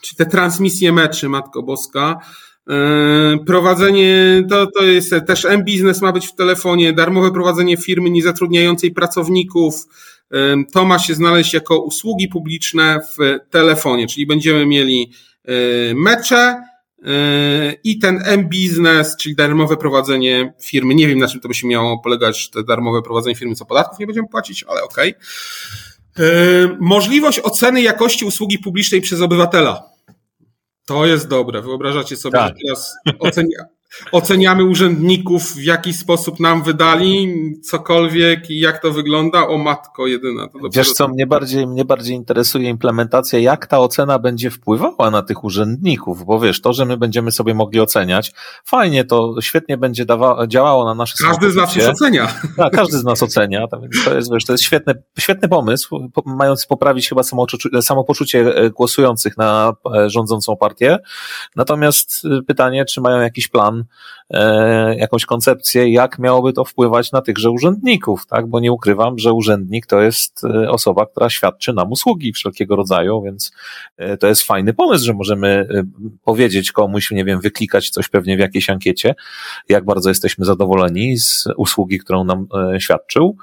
Czyli te transmisje meczy, Matko Boska. E, prowadzenie, to, to jest też M-Biznes ma być w telefonie, darmowe prowadzenie firmy niezatrudniającej pracowników. E, to ma się znaleźć jako usługi publiczne w telefonie, czyli będziemy mieli e, mecze i ten M-Biznes, czyli darmowe prowadzenie firmy. Nie wiem, na czym to by się miało polegać, te darmowe prowadzenie firmy, co podatków nie będziemy płacić, ale okej. Okay. Możliwość oceny jakości usługi publicznej przez obywatela. To jest dobre. Wyobrażacie sobie, tak. że teraz ocenia, oceniamy urzędników, w jaki sposób nam wydali cokolwiek i jak to wygląda. O matko jedyna. To Wiesz co, mnie bardziej, mnie bardziej interesuje implementacja, jak ta ocena będzie wpływała na tych urzędników, bo wiesz, to, że my będziemy sobie mogli oceniać, fajnie, to świetnie będzie dawa- działało na nasze Każdy z nas się ocenia. Tak, każdy z nas ocenia, to jest, wiesz, to jest świetny, świetny pomysł, mając poprawić chyba samopoczucie e, głosujących na e, rządzącą partię. Natomiast e, pytanie, czy mają jakiś plan e, jakąś koncepcję, jak miałoby to wpływać na tychże urzędników, tak? Bo nie ukrywam, że urzędnik to jest e, osoba, która świadczy nam usługi wszelkiego rodzaju, więc e, to jest fajny pomysł, że możemy powiedzieć komuś, nie wiem, wyklikać coś pewnie w jakiejś ankiecie, jak bardzo jesteśmy zadowoleni z usługi, którą nam świadczył.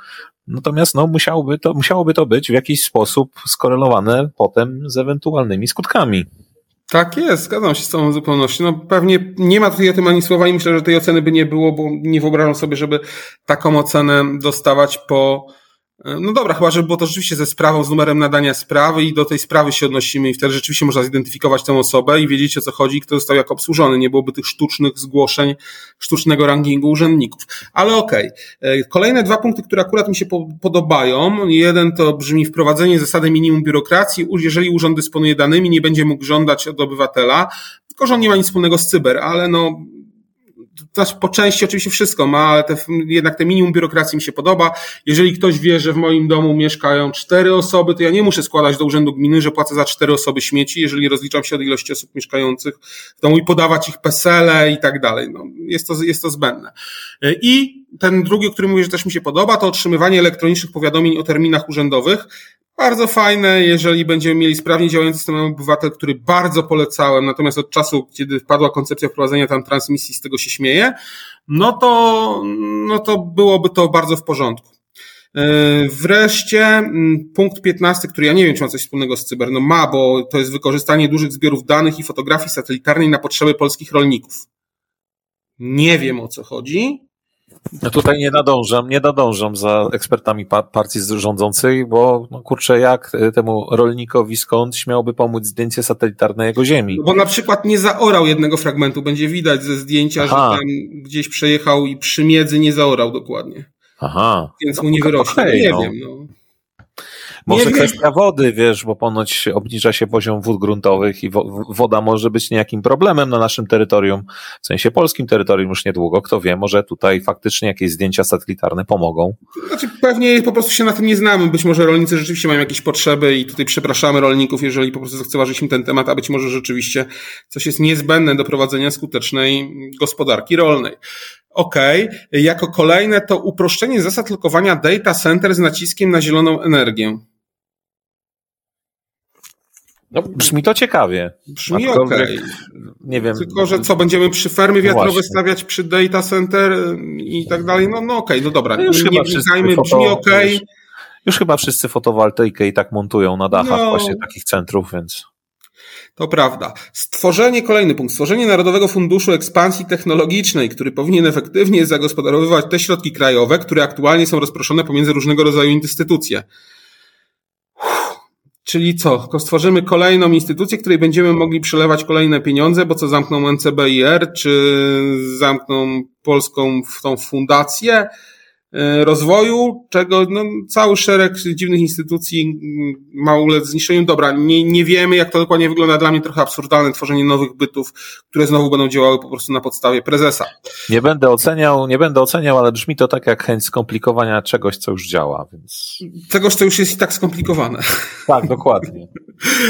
Natomiast no, musiałoby, to, musiałoby to być w jakiś sposób skorelowane potem z ewentualnymi skutkami. Tak jest, zgadzam się z całą zupełnością. No pewnie nie ma tutaj o tym ani słowa i myślę, że tej oceny by nie było, bo nie wyobrażam sobie, żeby taką ocenę dostawać po no dobra, chyba, żeby było to rzeczywiście ze sprawą, z numerem nadania sprawy i do tej sprawy się odnosimy i wtedy rzeczywiście można zidentyfikować tę osobę i wiedzieć o co chodzi, kto został jak obsłużony. Nie byłoby tych sztucznych zgłoszeń, sztucznego rankingu urzędników. Ale okej. Okay. E, kolejne dwa punkty, które akurat mi się podobają. Jeden to brzmi wprowadzenie zasady minimum biurokracji. Jeżeli urząd dysponuje danymi, nie będzie mógł żądać od obywatela, tylko że on nie ma nic wspólnego z cyber, ale no też po części oczywiście wszystko ma, ale te, jednak te minimum biurokracji mi się podoba. Jeżeli ktoś wie, że w moim domu mieszkają cztery osoby, to ja nie muszę składać do urzędu gminy, że płacę za cztery osoby śmieci, jeżeli rozliczam się od ilości osób mieszkających w domu i podawać ich pesele i tak dalej. No, jest, to, jest to zbędne. I ten drugi, o którym mówię, że też mi się podoba, to otrzymywanie elektronicznych powiadomień o terminach urzędowych. Bardzo fajne, jeżeli będziemy mieli sprawnie działający system obywatel, który bardzo polecałem, natomiast od czasu, kiedy wpadła koncepcja wprowadzenia tam transmisji, z tego się śmieje, no to, no to byłoby to bardzo w porządku. E, wreszcie mm, punkt 15, który ja nie wiem, czy ma coś wspólnego z cyber, no ma, bo to jest wykorzystanie dużych zbiorów danych i fotografii satelitarnej na potrzeby polskich rolników. Nie wiem o co chodzi. No tutaj nie nadążam, nie nadążam za ekspertami partii rządzącej, bo no kurczę, jak temu rolnikowi skąd śmiałby pomóc zdjęcie satelitarne jego ziemi? No bo na przykład nie zaorał jednego fragmentu, będzie widać ze zdjęcia, Aha. że tam gdzieś przejechał i przy miedzy nie zaorał dokładnie. Aha. Więc mu nie wyrośnie. Okay, nie no. wiem, no. Może nie kwestia wody, wiesz, bo ponoć obniża się poziom wód gruntowych i woda może być niejakim problemem na naszym terytorium, w sensie polskim terytorium już niedługo. Kto wie, może tutaj faktycznie jakieś zdjęcia satelitarne pomogą. Znaczy pewnie po prostu się na tym nie znamy. Być może rolnicy rzeczywiście mają jakieś potrzeby i tutaj przepraszamy rolników, jeżeli po prostu zlekceważyliśmy ten temat, a być może rzeczywiście coś jest niezbędne do prowadzenia skutecznej gospodarki rolnej. OK. Jako kolejne to uproszczenie zasad lokowania data center z naciskiem na zieloną energię. No, brzmi to ciekawie. Brzmi ok. Nie wiem. Tylko, że co, będziemy przy fermy wiatrowe Właśnie. stawiać przy data center i tak dalej? No, no okej, okay, no dobra. No już nie chyba wnikajmy, brzmi ok. Już, już, chyba wszyscy fotowoltaikę i tak montują na dachach no, właśnie takich centrów, więc. To prawda. Stworzenie, kolejny punkt, stworzenie Narodowego Funduszu Ekspansji Technologicznej, który powinien efektywnie zagospodarowywać te środki krajowe, które aktualnie są rozproszone pomiędzy różnego rodzaju instytucje. Czyli co? Stworzymy kolejną instytucję, której będziemy mogli przelewać kolejne pieniądze, bo co zamkną NCBIR, czy zamkną polską tą fundację rozwoju, czego no, cały szereg dziwnych instytucji ma ulec zniszczeniu. Dobra, nie, nie wiemy, jak to dokładnie wygląda. Dla mnie trochę absurdalne tworzenie nowych bytów, które znowu będą działały po prostu na podstawie prezesa. Nie będę oceniał, nie będę oceniał, ale brzmi to tak jak chęć skomplikowania czegoś, co już działa, więc. Czegoś, co już jest i tak skomplikowane. Tak, dokładnie.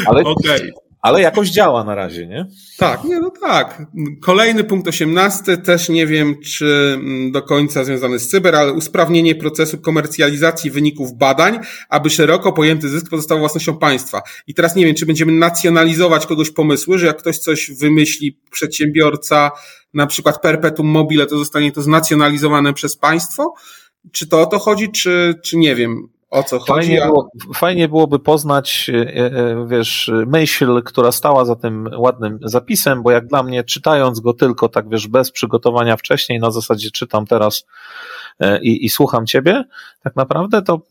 Ale, okay. Ale jakoś działa na razie, nie? Tak, nie, no tak. Kolejny punkt osiemnasty, też nie wiem, czy mm, do końca związany z cyber, ale usprawnienie procesu komercjalizacji wyników badań, aby szeroko pojęty zysk pozostał własnością państwa. I teraz nie wiem, czy będziemy nacjonalizować kogoś pomysły, że jak ktoś coś wymyśli, przedsiębiorca, na przykład perpetuum mobile, to zostanie to znacjonalizowane przez państwo? Czy to o to chodzi, czy, czy nie wiem? O co chodzi. Fajnie, było, fajnie byłoby poznać, e, e, wiesz, myśl, która stała za tym ładnym zapisem, bo jak dla mnie, czytając go tylko tak, wiesz, bez przygotowania wcześniej, na zasadzie czytam teraz e, i, i słucham ciebie, tak naprawdę to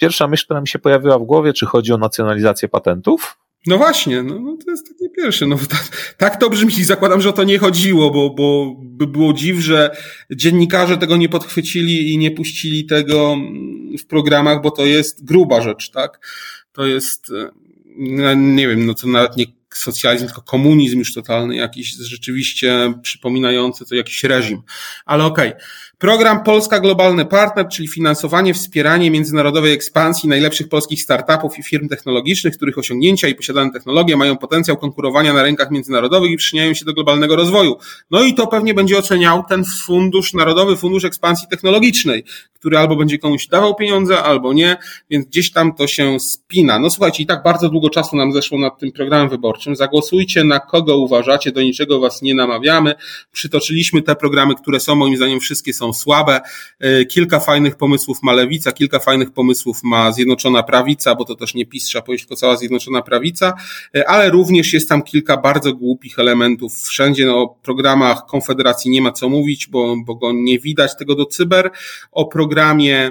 pierwsza myśl, która mi się pojawiła w głowie, czy chodzi o nacjonalizację patentów, no właśnie, no, no to jest takie pierwsze. No, tak, tak to brzmi, zakładam, że o to nie chodziło, bo, bo by było dziw, że dziennikarze tego nie podchwycili i nie puścili tego mm, w programach, bo to jest gruba rzecz, tak? To jest, e, no, nie wiem, no to nawet nie socjalizm, tylko komunizm już totalny, jakiś rzeczywiście przypominający to jakiś reżim. Ale okej. Okay. Program Polska Globalny Partner, czyli finansowanie, wspieranie międzynarodowej ekspansji najlepszych polskich startupów i firm technologicznych, których osiągnięcia i posiadane technologie mają potencjał konkurowania na rynkach międzynarodowych i przyczyniają się do globalnego rozwoju. No i to pewnie będzie oceniał ten fundusz, Narodowy Fundusz Ekspansji Technologicznej, który albo będzie komuś dawał pieniądze, albo nie, więc gdzieś tam to się spina. No słuchajcie, i tak bardzo długo czasu nam zeszło nad tym programem wyborczym. Zagłosujcie na kogo uważacie, do niczego was nie namawiamy. Przytoczyliśmy te programy, które są, moim zdaniem wszystkie są słabe. E, kilka fajnych pomysłów ma Lewica, kilka fajnych pomysłów ma Zjednoczona Prawica, bo to też nie PiS, trzeba powiedzieć, tylko cała Zjednoczona Prawica, e, ale również jest tam kilka bardzo głupich elementów. Wszędzie no, o programach Konfederacji nie ma co mówić, bo, bo go nie widać tego do cyber. O programie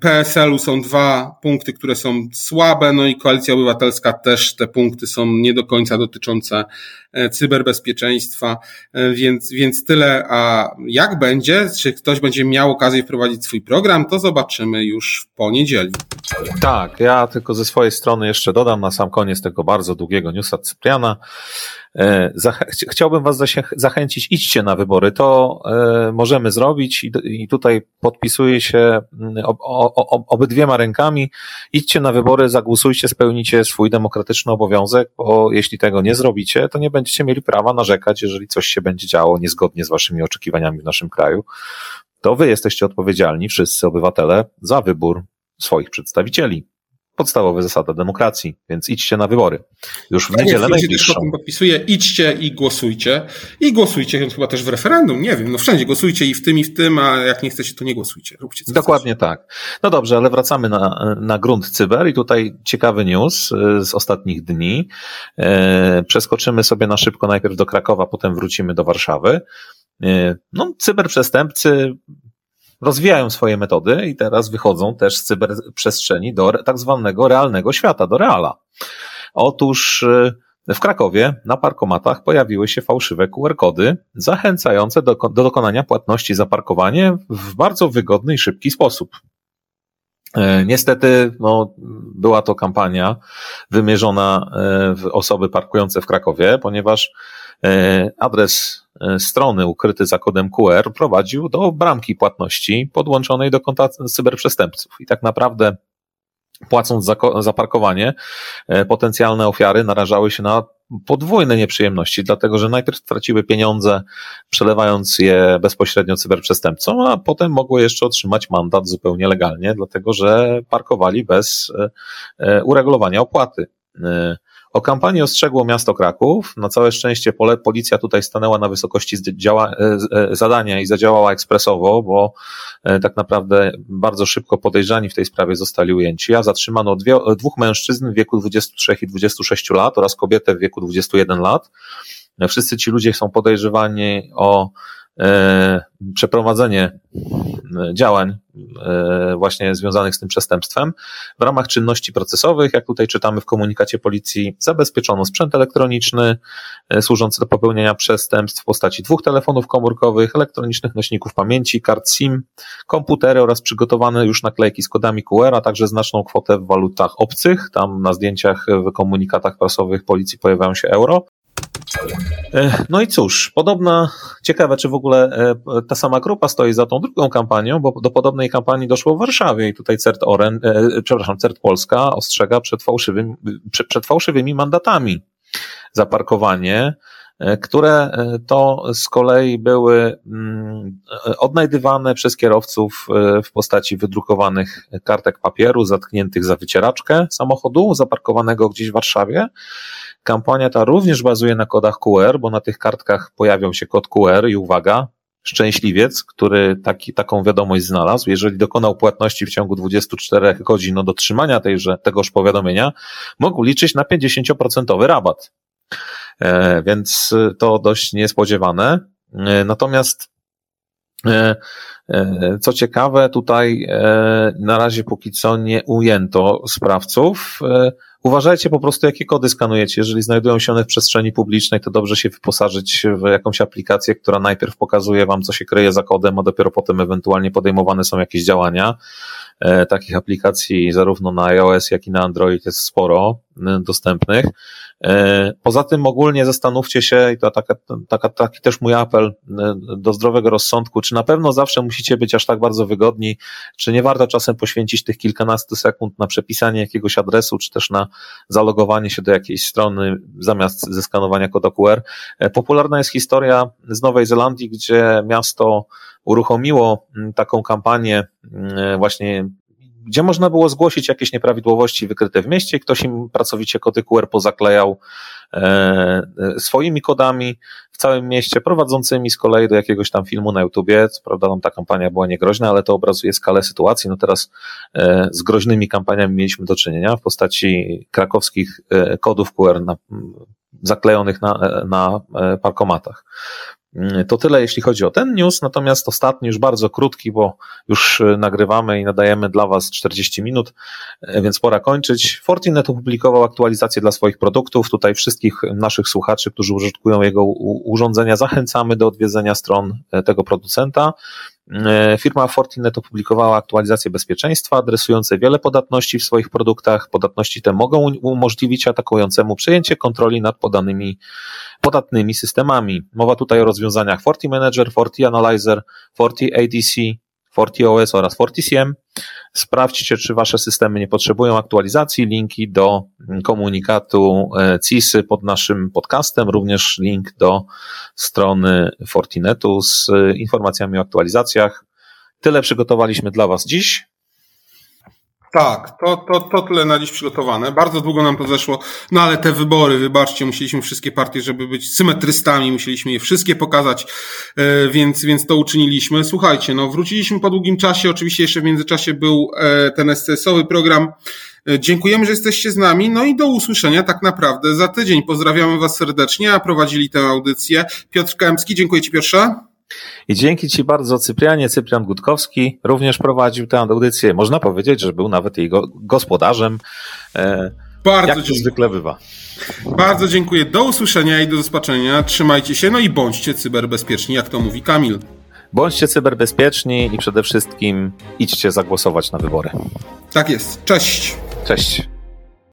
PSL-u są dwa punkty, które są słabe, no i Koalicja Obywatelska też te punkty są nie do końca dotyczące e, cyberbezpieczeństwa, e, więc, więc tyle. A jak będzie, czy ktoś będzie miał okazję wprowadzić swój program, to zobaczymy już w poniedzieli. Tak, ja tylko ze swojej strony jeszcze dodam na sam koniec tego bardzo długiego newsa Cypriana, chciałbym Was zachęcić, idźcie na wybory. To e, możemy zrobić i tutaj podpisuję się mm, obydwiema rękami. Idźcie na wybory, zagłosujcie, spełnicie swój demokratyczny obowiązek, bo jeśli tego nie zrobicie, to nie będziecie mieli prawa narzekać, jeżeli coś się będzie działo niezgodnie z Waszymi oczekiwaniami w naszym kraju. To Wy jesteście odpowiedzialni, wszyscy obywatele, za wybór swoich przedstawicieli podstawowe zasady demokracji, więc idźcie na wybory. Już w tak niedzielę jest, najbliższą. Ja podpisuję, idźcie i głosujcie. I głosujcie chyba też w referendum, nie wiem, no wszędzie głosujcie i w tym, i w tym, a jak nie chcecie, to nie głosujcie. Róbcie co Dokładnie chcecie. tak. No dobrze, ale wracamy na, na grunt cyber i tutaj ciekawy news y, z ostatnich dni. E, przeskoczymy sobie na szybko najpierw do Krakowa, potem wrócimy do Warszawy. E, no, cyberprzestępcy rozwijają swoje metody i teraz wychodzą też z cyberprzestrzeni do tak zwanego realnego świata, do reala. Otóż y, w Krakowie na parkomatach pojawiły się fałszywe QR-kody zachęcające do, do dokonania płatności za parkowanie w bardzo wygodny i szybki sposób. E, niestety, no, była to kampania wymierzona e, w osoby parkujące w Krakowie, ponieważ adres E, strony ukryty za kodem QR prowadził do bramki płatności podłączonej do konta cyberprzestępców. I tak naprawdę płacąc za, za parkowanie, e, potencjalne ofiary narażały się na podwójne nieprzyjemności, dlatego że najpierw straciły pieniądze, przelewając je bezpośrednio cyberprzestępcom, a potem mogły jeszcze otrzymać mandat zupełnie legalnie, dlatego że parkowali bez e, uregulowania opłaty. O kampanii ostrzegło miasto Kraków. Na całe szczęście policja tutaj stanęła na wysokości e, e, zadania i zadziałała ekspresowo, bo e, tak naprawdę bardzo szybko podejrzani w tej sprawie zostali ujęci, a zatrzymano dwie, dwóch mężczyzn w wieku 23 i 26 lat oraz kobietę w wieku 21 lat. Wszyscy ci ludzie są podejrzewani o E, przeprowadzenie działań e, właśnie związanych z tym przestępstwem. W ramach czynności procesowych, jak tutaj czytamy w komunikacie policji, zabezpieczono sprzęt elektroniczny służący do popełniania przestępstw w postaci dwóch telefonów komórkowych, elektronicznych nośników pamięci, kart SIM, komputery oraz przygotowane już naklejki z kodami QR, a także znaczną kwotę w walutach obcych. Tam na zdjęciach w komunikatach prasowych policji pojawiają się euro. E, no i cóż, podobna, ciekawe, czy w ogóle e, ta sama grupa stoi za tą drugą kampanią, bo do podobnej kampanii doszło w Warszawie i tutaj CERT Oren, e, przepraszam, CERT Polska ostrzega przed fałszywymi, przed fałszywymi mandatami za parkowanie, które to z kolei były mm, odnajdywane przez kierowców w postaci wydrukowanych kartek papieru zatkniętych za wycieraczkę samochodu zaparkowanego gdzieś w Warszawie Kampania ta również bazuje na kodach QR, bo na tych kartkach pojawią się kod QR i uwaga, szczęśliwiec, który taki, taką wiadomość znalazł, jeżeli dokonał płatności w ciągu 24 godzin od otrzymania tejże, tegoż powiadomienia, mógł liczyć na 50% rabat. E, więc to dość niespodziewane. E, natomiast e, e co ciekawe, tutaj e, na razie póki co nie ujęto sprawców. E, Uważajcie po prostu, jakie kody skanujecie. Jeżeli znajdują się one w przestrzeni publicznej, to dobrze się wyposażyć w jakąś aplikację, która najpierw pokazuje Wam, co się kryje za kodem, a dopiero potem ewentualnie podejmowane są jakieś działania. E, takich aplikacji zarówno na iOS, jak i na Android jest sporo e, dostępnych. E, poza tym ogólnie zastanówcie się, i to taka, taka, taki też mój apel do zdrowego rozsądku, czy na pewno zawsze musicie być aż tak bardzo wygodni, czy nie warto czasem poświęcić tych kilkanastu sekund na przepisanie jakiegoś adresu, czy też na zalogowanie się do jakiejś strony zamiast zeskanowania kodu QR. Popularna jest historia z Nowej Zelandii, gdzie miasto uruchomiło taką kampanię właśnie gdzie można było zgłosić jakieś nieprawidłowości wykryte w mieście. Ktoś im pracowicie kody QR pozaklejał e, e, swoimi kodami w całym mieście, prowadzącymi z kolei do jakiegoś tam filmu na YouTubie. Co prawda tam ta kampania była niegroźna, ale to obrazuje skalę sytuacji. No teraz e, z groźnymi kampaniami mieliśmy do czynienia w postaci krakowskich kodów QR na, zaklejonych na, na parkomatach. Mm, to tyle, jeśli chodzi o ten news, natomiast ostatni, już bardzo krótki, bo już y, nagrywamy i nadajemy dla Was 40 minut, y, więc pora kończyć. Fortinet opublikował aktualizację dla swoich produktów. Tutaj wszystkich naszych słuchaczy, którzy użytkują jego urządzenia, zachęcamy do odwiedzenia stron y, tego producenta. E, firma Fortinet opublikowała aktualizacje bezpieczeństwa adresujące wiele podatności w swoich produktach. Podatności te mogą umożliwić atakującemu przejęcie kontroli nad podanymi podatnymi systemami. Mowa tutaj o rozwiązaniach FortiManager, FortiAnalyzer, FortiADC, FortiOS oraz FortiCM. Sprawdźcie, czy Wasze systemy nie potrzebują aktualizacji. Linki do komunikatu e, CISY pod naszym podcastem, również link do strony Fortinetu z informacjami o aktualizacjach. Tyle przygotowaliśmy dla Was dziś. Tak, to, to, to tyle na dziś przygotowane. Bardzo długo nam to zeszło, no ale te wybory, wybaczcie, musieliśmy wszystkie partie, żeby być symetrystami, musieliśmy je wszystkie pokazać, e, więc, więc to uczyniliśmy. Słuchajcie, no wróciliśmy po długim czasie, oczywiście jeszcze w międzyczasie był e, ten SCS-owy program. E, dziękujemy, że jesteście z nami, no i do usłyszenia tak naprawdę za tydzień. Pozdrawiamy Was serdecznie, a prowadzili tę audycję Piotr Kępski. Dziękuję Ci Piotrze. I dzięki Ci bardzo, Cyprianie, Cyprian Gutkowski również prowadził tę audycję. Można powiedzieć, że był nawet jej gospodarzem. E, bardzo jak to zwykle bywa. Bardzo dziękuję. Do usłyszenia i do zobaczenia. Trzymajcie się, no i bądźcie cyberbezpieczni, jak to mówi Kamil. Bądźcie cyberbezpieczni i przede wszystkim idźcie zagłosować na wybory. Tak jest. Cześć. Cześć.